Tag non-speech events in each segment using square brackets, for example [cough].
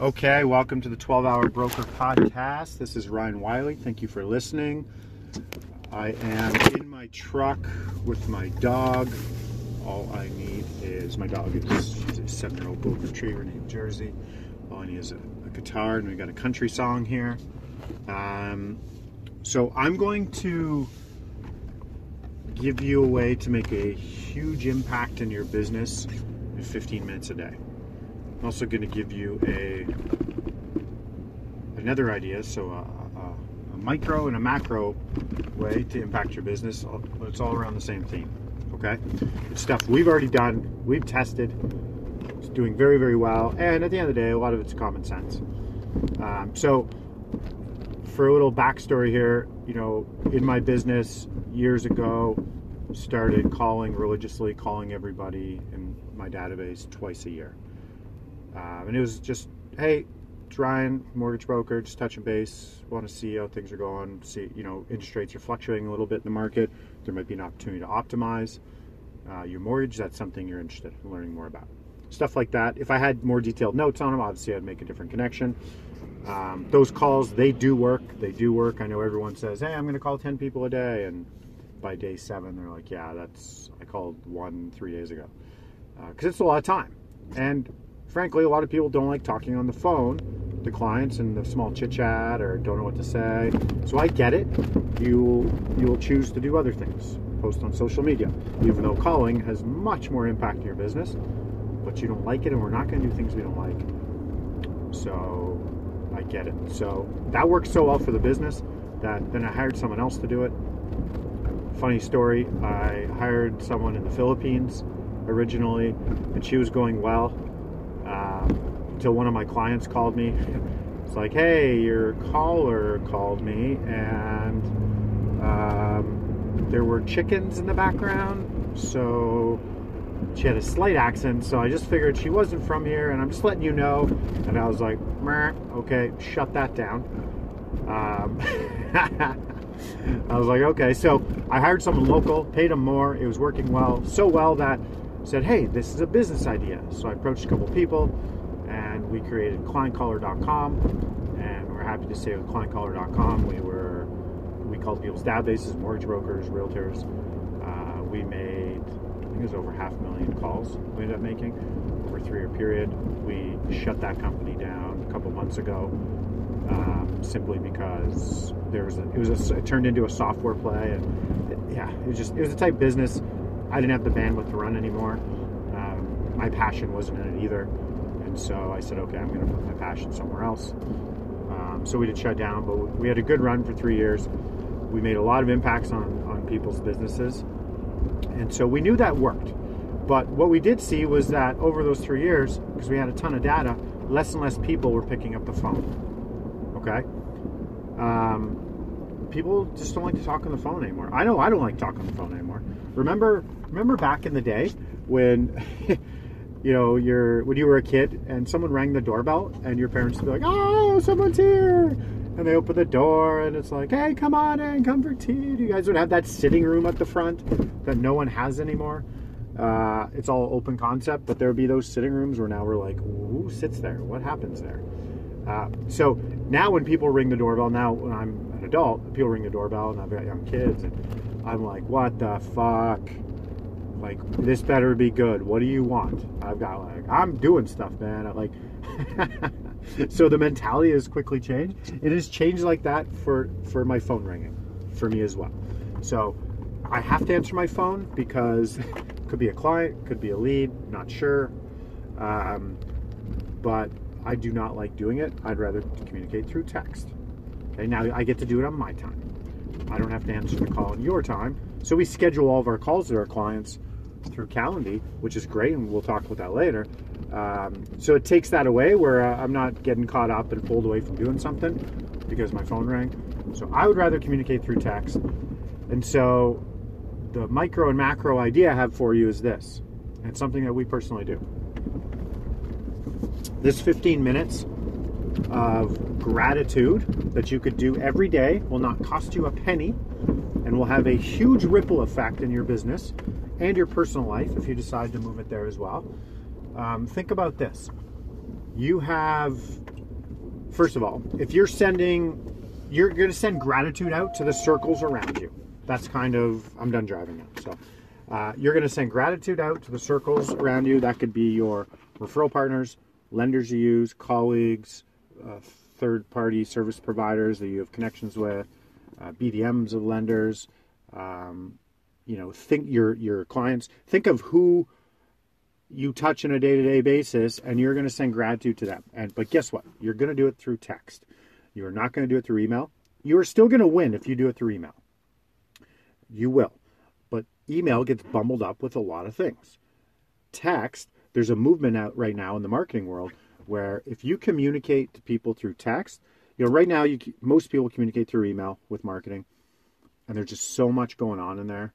Okay, welcome to the 12 Hour Broker Podcast. This is Ryan Wiley. Thank you for listening. I am in my truck with my dog. All I need is my dog is she's a seven year old Golden Retriever named Jersey. All I need is a, a guitar, and we got a country song here. Um, so I'm going to give you a way to make a huge impact in your business in 15 minutes a day. I'm also going to give you a another idea, so a, a, a, micro and a macro way to impact your business. It's all around the same theme. Okay, it's stuff we've already done, we've tested. It's doing very very well, and at the end of the day, a lot of it's common sense. Um, so, for a little backstory here, you know, in my business years ago, started calling religiously, calling everybody in my database twice a year. Um, and it was just, hey, it's Ryan, mortgage broker, just touching base. Want to see how things are going. See, you know, interest rates are fluctuating a little bit in the market. There might be an opportunity to optimize uh, your mortgage. That's something you're interested in learning more about. Stuff like that. If I had more detailed notes on them, obviously I'd make a different connection. Um, those calls, they do work. They do work. I know everyone says, hey, I'm going to call 10 people a day. And by day seven, they're like, yeah, that's, I called one three days ago. Because uh, it's a lot of time. And frankly, a lot of people don't like talking on the phone to clients and the small chit chat or don't know what to say. So I get it. You you will choose to do other things, post on social media, even though calling has much more impact in your business. But you don't like it, and we're not going to do things we don't like. So I get it. So that works so well for the business that then I hired someone else to do it. Funny story, I hired someone in the Philippines originally, and she was going well until one of my clients called me. It's like, hey, your caller called me, and um, there were chickens in the background. So she had a slight accent, so I just figured she wasn't from here, and I'm just letting you know. And I was like, okay, shut that down. Um, [laughs] I was like, okay. So I hired someone local, paid him more. It was working well, so well that I said, hey, this is a business idea. So I approached a couple people we created clientcaller.com and we're happy to say with clientcaller.com we were we called people's databases mortgage brokers realtors. Uh, we made i think it was over half a million calls we ended up making over a three-year period. We shut that company down a couple months ago um, simply because there was a, it was a, it turned into a software play and it, yeah it was just it was a type business. I didn't have the bandwidth to run anymore. Um, my passion wasn't in it either and so I said, okay, I'm going to put my passion somewhere else. Um, so we did shut down, but we had a good run for three years. We made a lot of impacts on, on people's businesses. And so we knew that worked. But what we did see was that over those three years, because we had a ton of data, less and less people were picking up the phone. Okay? Um, people just don't like to talk on the phone anymore. I know I don't like talking on the phone anymore. Remember, remember back in the day when [laughs] you know, you're when you were a kid and someone rang the doorbell and your parents would be like, "Oh, someone's here," and they open the door and it's like, "Hey, come on in, come for tea." You guys would have that sitting room at the front that no one has anymore. Uh, it's all open concept, but there would be those sitting rooms where now we're like, who sits there? What happens there? Uh, so now when people ring the doorbell, now when I'm an adult, people ring the doorbell and I've got young kids, and I'm like, what the fuck? Like this better be good. What do you want? I've got like I'm doing stuff, man. I like [laughs] so the mentality has quickly changed. It has changed like that for for my phone ringing, for me as well. So I have to answer my phone because [laughs] could be a client, could be a lead, not sure. Um, but I do not like doing it. I'd rather communicate through text. Okay, now I get to do it on my time. I don't have to answer the call in your time. So we schedule all of our calls to our clients through Calendly, which is great, and we'll talk about that later. Um, so it takes that away where uh, I'm not getting caught up and pulled away from doing something because my phone rang. So I would rather communicate through text. And so the micro and macro idea I have for you is this. And it's something that we personally do. This 15 minutes of gratitude that you could do every day will not cost you a penny and will have a huge ripple effect in your business and your personal life if you decide to move it there as well. Um, think about this. You have, first of all, if you're sending, you're going to send gratitude out to the circles around you. That's kind of, I'm done driving now. So uh, you're going to send gratitude out to the circles around you. That could be your referral partners, lenders you use, colleagues, uh, third party service providers that you have connections with, uh, BDMs of lenders. Um, you know, think your your clients. Think of who you touch on a day-to-day basis and you're going to send gratitude to them. And but guess what? You're going to do it through text. You're not going to do it through email. You're still going to win if you do it through email. You will. But email gets bumbled up with a lot of things. Text there's a movement out right now in the marketing world where if you communicate to people through text you know right now you most people communicate through email with marketing and there's just so much going on in there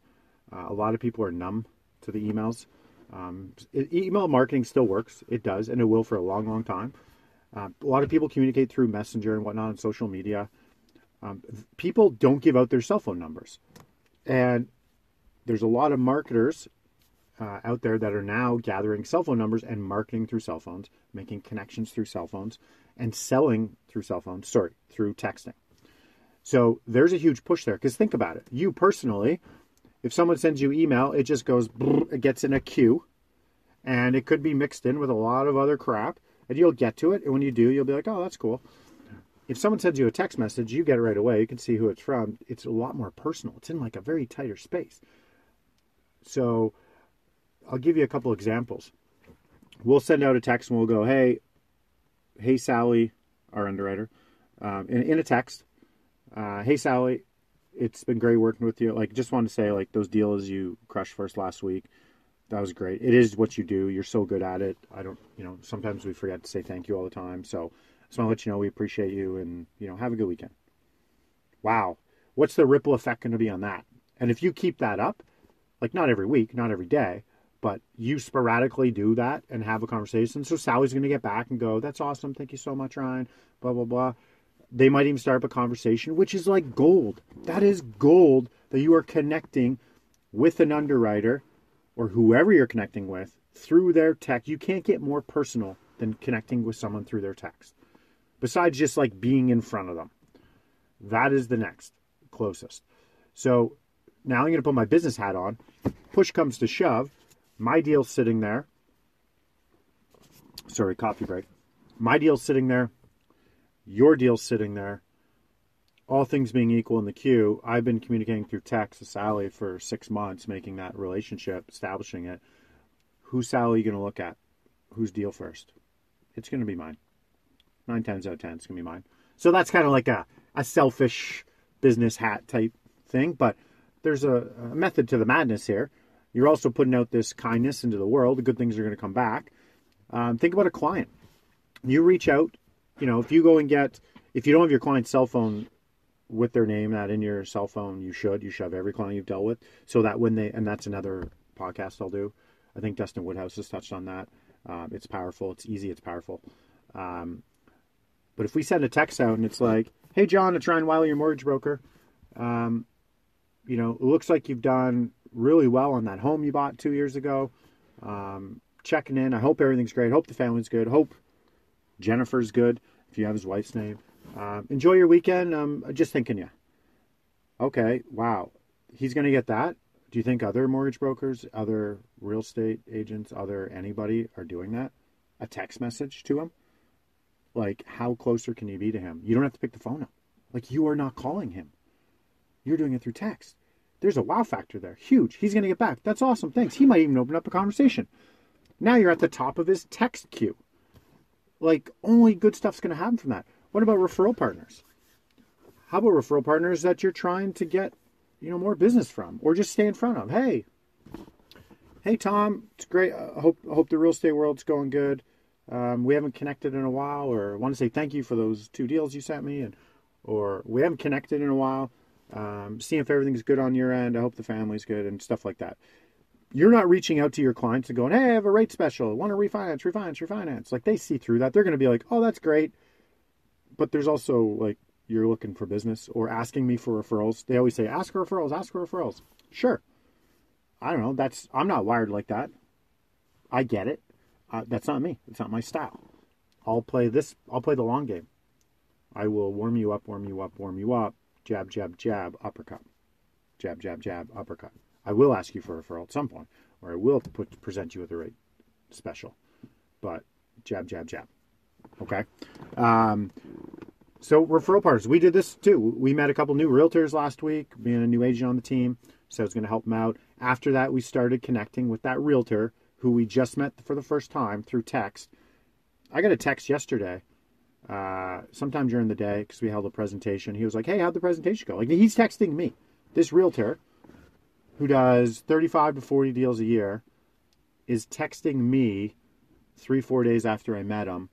uh, a lot of people are numb to the emails um, email marketing still works. It does, and it will for a long, long time. Uh, a lot of people communicate through Messenger and whatnot on social media. Um, people don't give out their cell phone numbers. And there's a lot of marketers uh, out there that are now gathering cell phone numbers and marketing through cell phones, making connections through cell phones, and selling through cell phones, sorry, through texting. So there's a huge push there because think about it. You personally if someone sends you email, it just goes, it gets in a queue, and it could be mixed in with a lot of other crap, and you'll get to it. And when you do, you'll be like, oh, that's cool. If someone sends you a text message, you get it right away. You can see who it's from. It's a lot more personal. It's in like a very tighter space. So I'll give you a couple examples. We'll send out a text and we'll go, hey, hey, Sally, our underwriter, um, in, in a text, uh, hey, Sally, it's been great working with you. Like, just wanted to say, like, those deals you crushed first last week, that was great. It is what you do. You're so good at it. I don't, you know, sometimes we forget to say thank you all the time. So, just want to let you know we appreciate you and, you know, have a good weekend. Wow. What's the ripple effect going to be on that? And if you keep that up, like, not every week, not every day, but you sporadically do that and have a conversation. So, Sally's going to get back and go, that's awesome. Thank you so much, Ryan. Blah, blah, blah they might even start up a conversation, which is like gold. That is gold that you are connecting with an underwriter or whoever you're connecting with through their text. You can't get more personal than connecting with someone through their text, besides just like being in front of them. That is the next closest. So now I'm going to put my business hat on. Push comes to shove. My deal's sitting there. Sorry, coffee break. My deal's sitting there your deal's sitting there. All things being equal in the queue, I've been communicating through text to Sally for six months, making that relationship, establishing it. Who's Sally going to look at? Whose deal first? It's going to be mine. Nine times out of ten, it's going to be mine. So that's kind of like a, a selfish business hat type thing, but there's a, a method to the madness here. You're also putting out this kindness into the world. The good things are going to come back. Um, think about a client. You reach out you know, if you go and get, if you don't have your client's cell phone with their name that in your cell phone, you should. You should have every client you've dealt with, so that when they, and that's another podcast I'll do. I think Dustin Woodhouse has touched on that. Um, it's powerful. It's easy. It's powerful. Um, but if we send a text out and it's like, "Hey, John, it's Ryan Wiley, your mortgage broker. Um, you know, it looks like you've done really well on that home you bought two years ago. Um, checking in. I hope everything's great. Hope the family's good. Hope Jennifer's good, if you have his wife's name. Uh, enjoy your weekend. Um, just thinking you. Okay, wow. He's going to get that. Do you think other mortgage brokers, other real estate agents, other anybody are doing that? A text message to him? Like, how closer can you be to him? You don't have to pick the phone up. Like, you are not calling him. You're doing it through text. There's a wow factor there. Huge. He's going to get back. That's awesome. Thanks. He might even open up a conversation. Now you're at the top of his text queue. Like, only good stuff's going to happen from that. What about referral partners? How about referral partners that you're trying to get, you know, more business from or just stay in front of? Hey, hey Tom, it's great. I hope I hope the real estate world's going good. Um, we haven't connected in a while, or I want to say thank you for those two deals you sent me, and or we haven't connected in a while. Um, seeing if everything's good on your end. I hope the family's good and stuff like that. You're not reaching out to your clients and going, "Hey, I have a rate special. Want to refinance? Refinance? Refinance?" Like they see through that. They're going to be like, "Oh, that's great," but there's also like you're looking for business or asking me for referrals. They always say, "Ask for referrals. Ask for referrals." Sure. I don't know. That's I'm not wired like that. I get it. Uh, that's not me. It's not my style. I'll play this. I'll play the long game. I will warm you up, warm you up, warm you up. Jab, jab, jab, uppercut. Jab, jab, jab, uppercut. I will ask you for a referral at some point, or I will put, present you with a rate special. But jab, jab, jab. Okay. Um, so referral partners, we did this too. We met a couple new realtors last week, being a new agent on the team. So I was going to help them out. After that, we started connecting with that realtor who we just met for the first time through text. I got a text yesterday, uh, sometime during the day, because we held a presentation. He was like, "Hey, how'd the presentation go?" Like he's texting me, this realtor, who does 35 to 40 deals a year, is texting me three, four days after I met him.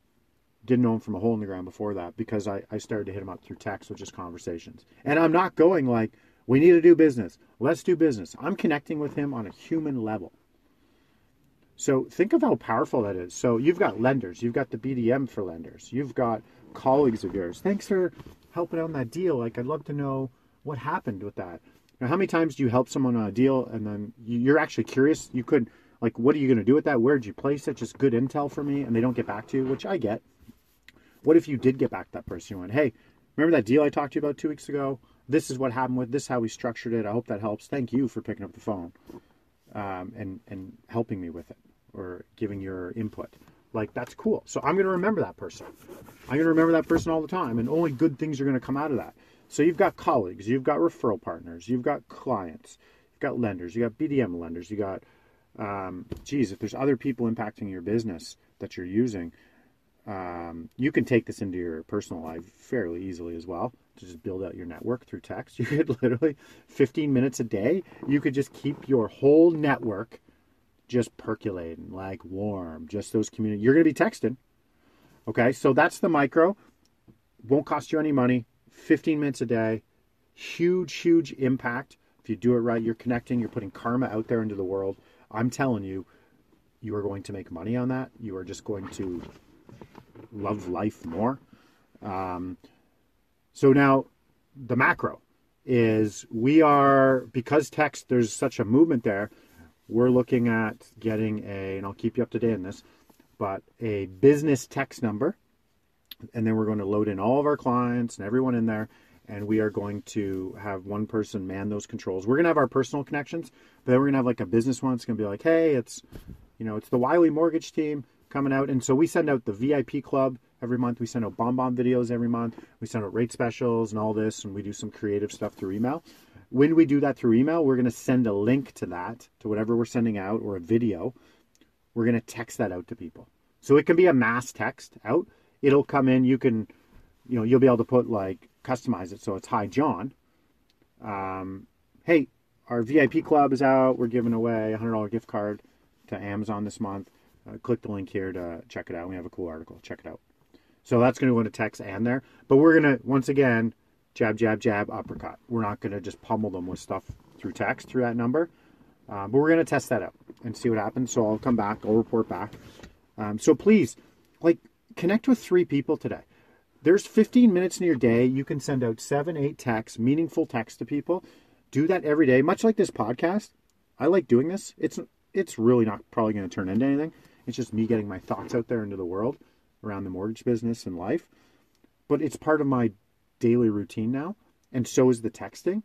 Didn't know him from a hole in the ground before that because I, I started to hit him up through text, or just conversations. And I'm not going like, we need to do business. Let's do business. I'm connecting with him on a human level. So think of how powerful that is. So you've got lenders, you've got the BDM for lenders, you've got colleagues of yours. Thanks for helping on that deal. Like I'd love to know what happened with that. Now, how many times do you help someone on a deal and then you're actually curious? You could like, what are you going to do with that? Where did you place it? Just good intel for me, and they don't get back to you, which I get. What if you did get back to that person? You went, hey, remember that deal I talked to you about two weeks ago? this is what happened with this is how we structured it. I hope that helps. Thank you for picking up the phone um, and and helping me with it or giving your input. Like that's cool. So I'm going to remember that person. I'm going to remember that person all the time, and only good things are going to come out of that. So you've got colleagues, you've got referral partners, you've got clients, you've got lenders, you got BDM lenders, you got, um, geez, if there's other people impacting your business that you're using, um, you can take this into your personal life fairly easily as well to just build out your network through text. [laughs] You could literally 15 minutes a day, you could just keep your whole network just percolating like warm. Just those community. You're going to be texting. Okay, so that's the micro. Won't cost you any money. 15 minutes a day. Huge, huge impact. If you do it right, you're connecting, you're putting karma out there into the world. I'm telling you, you are going to make money on that. You are just going to love life more. Um, so now the macro is we are, because text, there's such a movement there, we're looking at getting a, and I'll keep you up to date on this, but a business text number. And then we're going to load in all of our clients and everyone in there. And we are going to have one person man those controls. We're going to have our personal connections, but then we're going to have like a business one. It's going to be like, hey, it's, you know, it's the Wiley Mortgage team coming out. And so we send out the VIP club every month. We send out BombBomb videos every month. We send out rate specials and all this, and we do some creative stuff through email. When we do that through email, we're going to send a link to that, to whatever we're sending out, or a video. We're going to text that out to people. So it can be a mass text out. It'll come in. You can, you know, you'll be able to put like customize it. So it's hi John. Um, hey, our VIP club is out. We're giving away a hundred dollar gift card to Amazon this month. Uh, click the link here to check it out. We have a cool article. Check it out. So that's going to go into text and there. But we're going to, once again, jab, jab, jab, uppercut. We're not going to just pummel them with stuff through text through that number. Um, but we're going to test that out and see what happens. So I'll come back, I'll report back. Um, so please, like, connect with three people today. There's 15 minutes in your day. You can send out seven, eight texts, meaningful texts to people. Do that every day, much like this podcast. I like doing this. It's it's really not probably going to turn into anything. It's just me getting my thoughts out there into the world around the mortgage business and life. But it's part of my daily routine now, and so is the texting.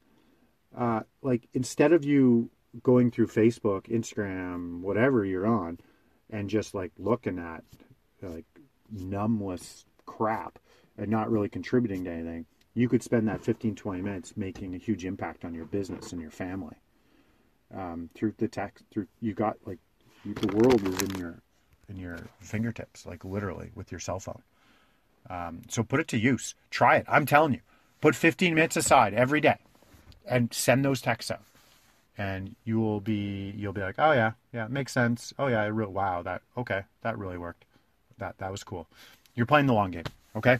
Uh, like instead of you going through Facebook, Instagram, whatever you're on, and just like looking at like numbless crap and not really contributing to anything, you could spend that 15, 20 minutes making a huge impact on your business and your family. Um, through the text, through you got like the world is in your in your fingertips, like literally with your cell phone. Um, so put it to use. Try it. I'm telling you. Put 15 minutes aside every day and send those texts out. and you will be you'll be like, oh yeah, yeah, it makes sense. Oh yeah, it re- wow, that okay, that really worked. That that was cool. You're playing the long game, okay?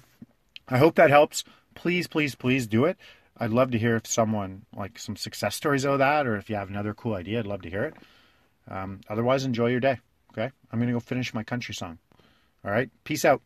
I hope that helps. Please, please, please do it. I'd love to hear if someone like some success stories of that, or if you have another cool idea, I'd love to hear it. Um, otherwise, enjoy your day. Okay, I'm gonna go finish my country song. All right, peace out.